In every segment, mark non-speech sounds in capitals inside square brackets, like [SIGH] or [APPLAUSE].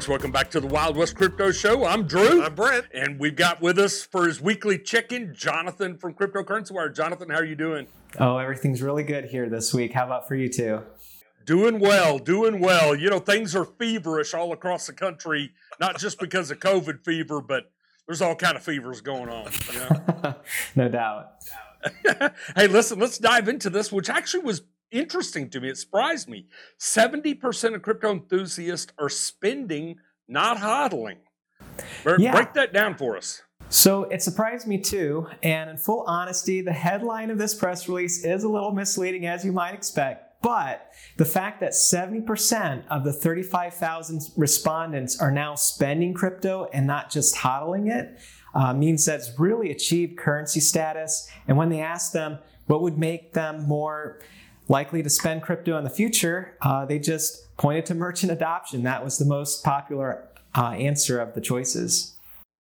folks. Welcome back to the Wild West Crypto Show. I'm Drew. I'm Brent. And we've got with us for his weekly check-in, Jonathan from Cryptocurrency Wire. Jonathan, how are you doing? Oh, everything's really good here this week. How about for you too? Doing well, doing well. You know, things are feverish all across the country, not just because of COVID fever, but there's all kind of fevers going on. You know? [LAUGHS] no doubt. [LAUGHS] hey, listen, let's dive into this, which actually was interesting to me. It surprised me. 70% of crypto enthusiasts are spending, not hodling. Yeah. Break that down for us. So it surprised me too. And in full honesty, the headline of this press release is a little misleading, as you might expect. But the fact that 70% of the 35,000 respondents are now spending crypto and not just hodling it uh, means that's really achieved currency status. And when they ask them what would make them more likely to spend crypto in the future, uh, they just pointed to merchant adoption. That was the most popular uh, answer of the choices.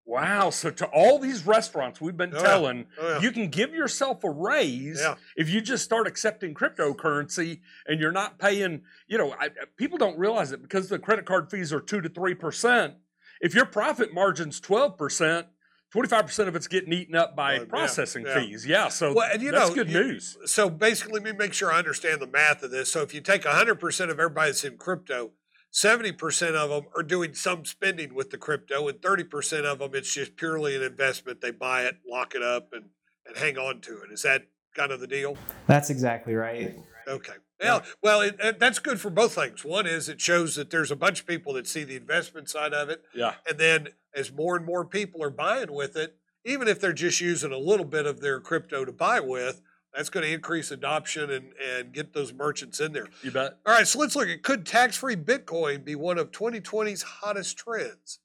Wow. So to all these restaurants we've been oh, telling, yeah. Oh, yeah. you can give yourself a raise yeah. if you just start accepting cryptocurrency and you're not paying, you know, I, people don't realize it because the credit card fees are 2 to 3%. If your profit margin's 12%, 25% of it's getting eaten up by uh, processing fees. Yeah. So well, and you that's know, good you, news. So basically, let me make sure I understand the math of this. So if you take 100% of everybody that's in crypto, 70% of them are doing some spending with the crypto, and 30% of them, it's just purely an investment. They buy it, lock it up, and, and hang on to it. Is that kind of the deal? That's exactly right. Okay. Well, well, it, it, that's good for both things. One is it shows that there's a bunch of people that see the investment side of it. Yeah. And then as more and more people are buying with it, even if they're just using a little bit of their crypto to buy with, that's going to increase adoption and, and get those merchants in there. You bet. All right, so let's look at could tax free Bitcoin be one of 2020's hottest trends?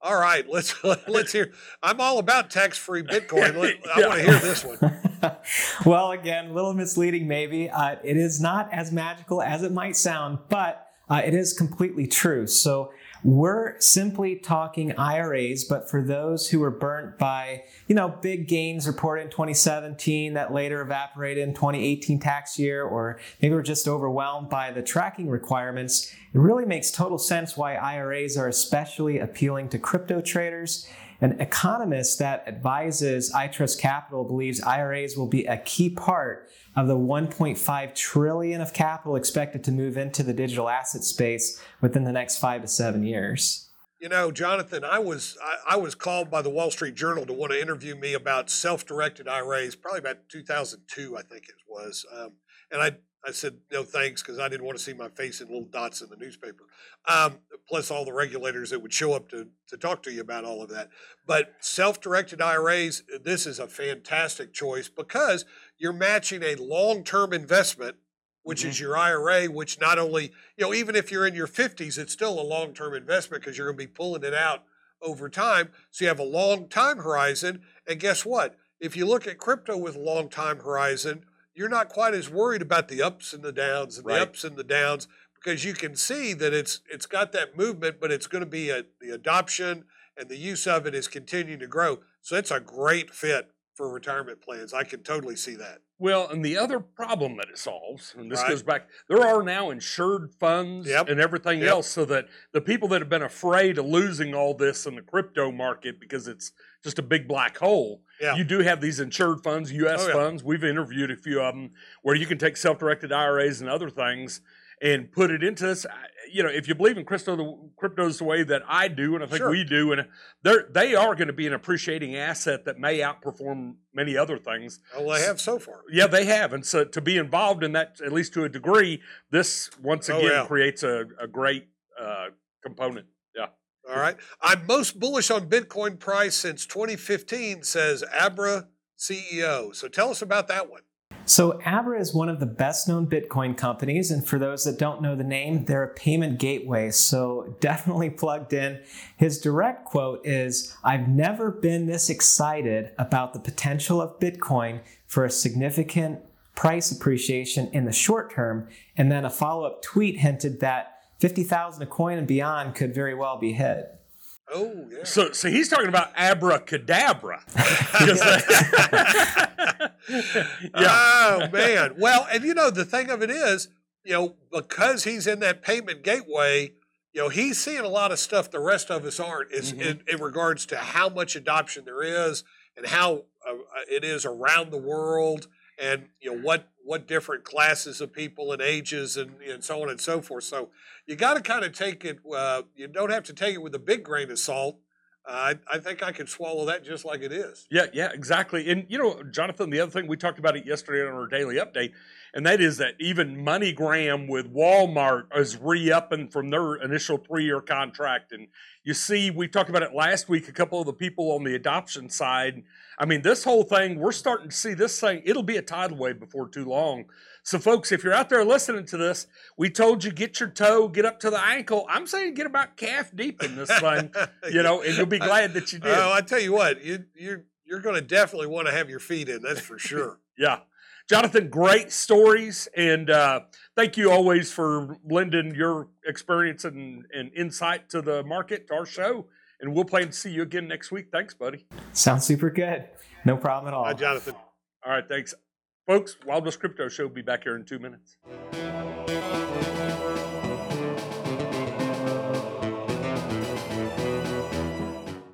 All right, let's [LAUGHS] let's hear. I'm all about tax free Bitcoin. [LAUGHS] Let, I want to hear this one. [LAUGHS] well, again, a little misleading, maybe. Uh, it is not as magical as it might sound, but uh, it is completely true. So we're simply talking IRAs, but for those who were burnt by, you know, big gains reported in 2017 that later evaporated in 2018 tax year, or maybe we're just overwhelmed by the tracking requirements, it really makes total sense why IRAs are especially appealing to crypto traders. An economist that advises iTrust Capital believes IRAs will be a key part of the 1.5 trillion of capital expected to move into the digital asset space within the next five to seven years. You know, Jonathan, I was I, I was called by the Wall Street Journal to want to interview me about self-directed IRAs, probably about 2002, I think it was. Um, and I I said no thanks because I didn't want to see my face in little dots in the newspaper. Um, plus all the regulators that would show up to to talk to you about all of that. But self-directed IRAs, this is a fantastic choice because you're matching a long-term investment, which mm-hmm. is your IRA, which not only you know even if you're in your 50s, it's still a long-term investment because you're going to be pulling it out over time. So you have a long time horizon, and guess what? If you look at crypto with a long time horizon you're not quite as worried about the ups and the downs and right. the ups and the downs because you can see that it's it's got that movement, but it's going to be a, the adoption and the use of it is continuing to grow. So it's a great fit for retirement plans. I can totally see that. Well, and the other problem that it solves, and this right. goes back, there are now insured funds yep. and everything yep. else, so that the people that have been afraid of losing all this in the crypto market because it's just a big black hole, yeah. you do have these insured funds, U.S. Oh, yeah. funds. We've interviewed a few of them where you can take self-directed IRAs and other things and put it into this. You know, if you believe in crypto, the crypto's the way that I do, and I think sure. we do, and they're they are going to be an appreciating asset that may outperform many other things. Well, they have so far. Yeah, they have, and so to be involved in that, at least to a degree, this once oh, again oh, yeah. creates a, a great uh, component. Yeah. All right. I'm most bullish on Bitcoin price since 2015, says Abra CEO. So tell us about that one. So, Abra is one of the best known Bitcoin companies. And for those that don't know the name, they're a payment gateway. So, [LAUGHS] definitely plugged in. His direct quote is I've never been this excited about the potential of Bitcoin for a significant price appreciation in the short term. And then a follow up tweet hinted that 50,000 a coin and beyond could very well be hit. Oh, yeah. So, so he's talking about abracadabra. [LAUGHS] yeah. Oh man. Well, and you know the thing of it is, you know, because he's in that payment gateway, you know, he's seeing a lot of stuff the rest of us aren't is mm-hmm. in, in, regards to how much adoption there is and how uh, it is around the world and you know what what different classes of people and ages and, and so on and so forth. So you got to kind of take it. Uh, you don't have to take it with a big grain of salt. I, I think I can swallow that just like it is. Yeah, yeah, exactly. And you know, Jonathan, the other thing we talked about it yesterday on our daily update, and that is that even MoneyGram with Walmart is re-upping from their initial three-year contract. And you see, we talked about it last week. A couple of the people on the adoption side I mean, this whole thing, we're starting to see this thing, it'll be a tidal wave before too long. So, folks, if you're out there listening to this, we told you get your toe, get up to the ankle. I'm saying get about calf deep in this thing, [LAUGHS] you know, and you'll be glad that you did. Oh, I tell you what, you, you, you're going to definitely want to have your feet in, that's for sure. [LAUGHS] yeah. Jonathan, great stories. And uh, thank you always for lending your experience and, and insight to the market, to our show and we'll plan to see you again next week. Thanks, buddy. Sounds super good. No problem at all. Hi, Jonathan. All right, thanks. Folks, Wild West Crypto Show will be back here in two minutes.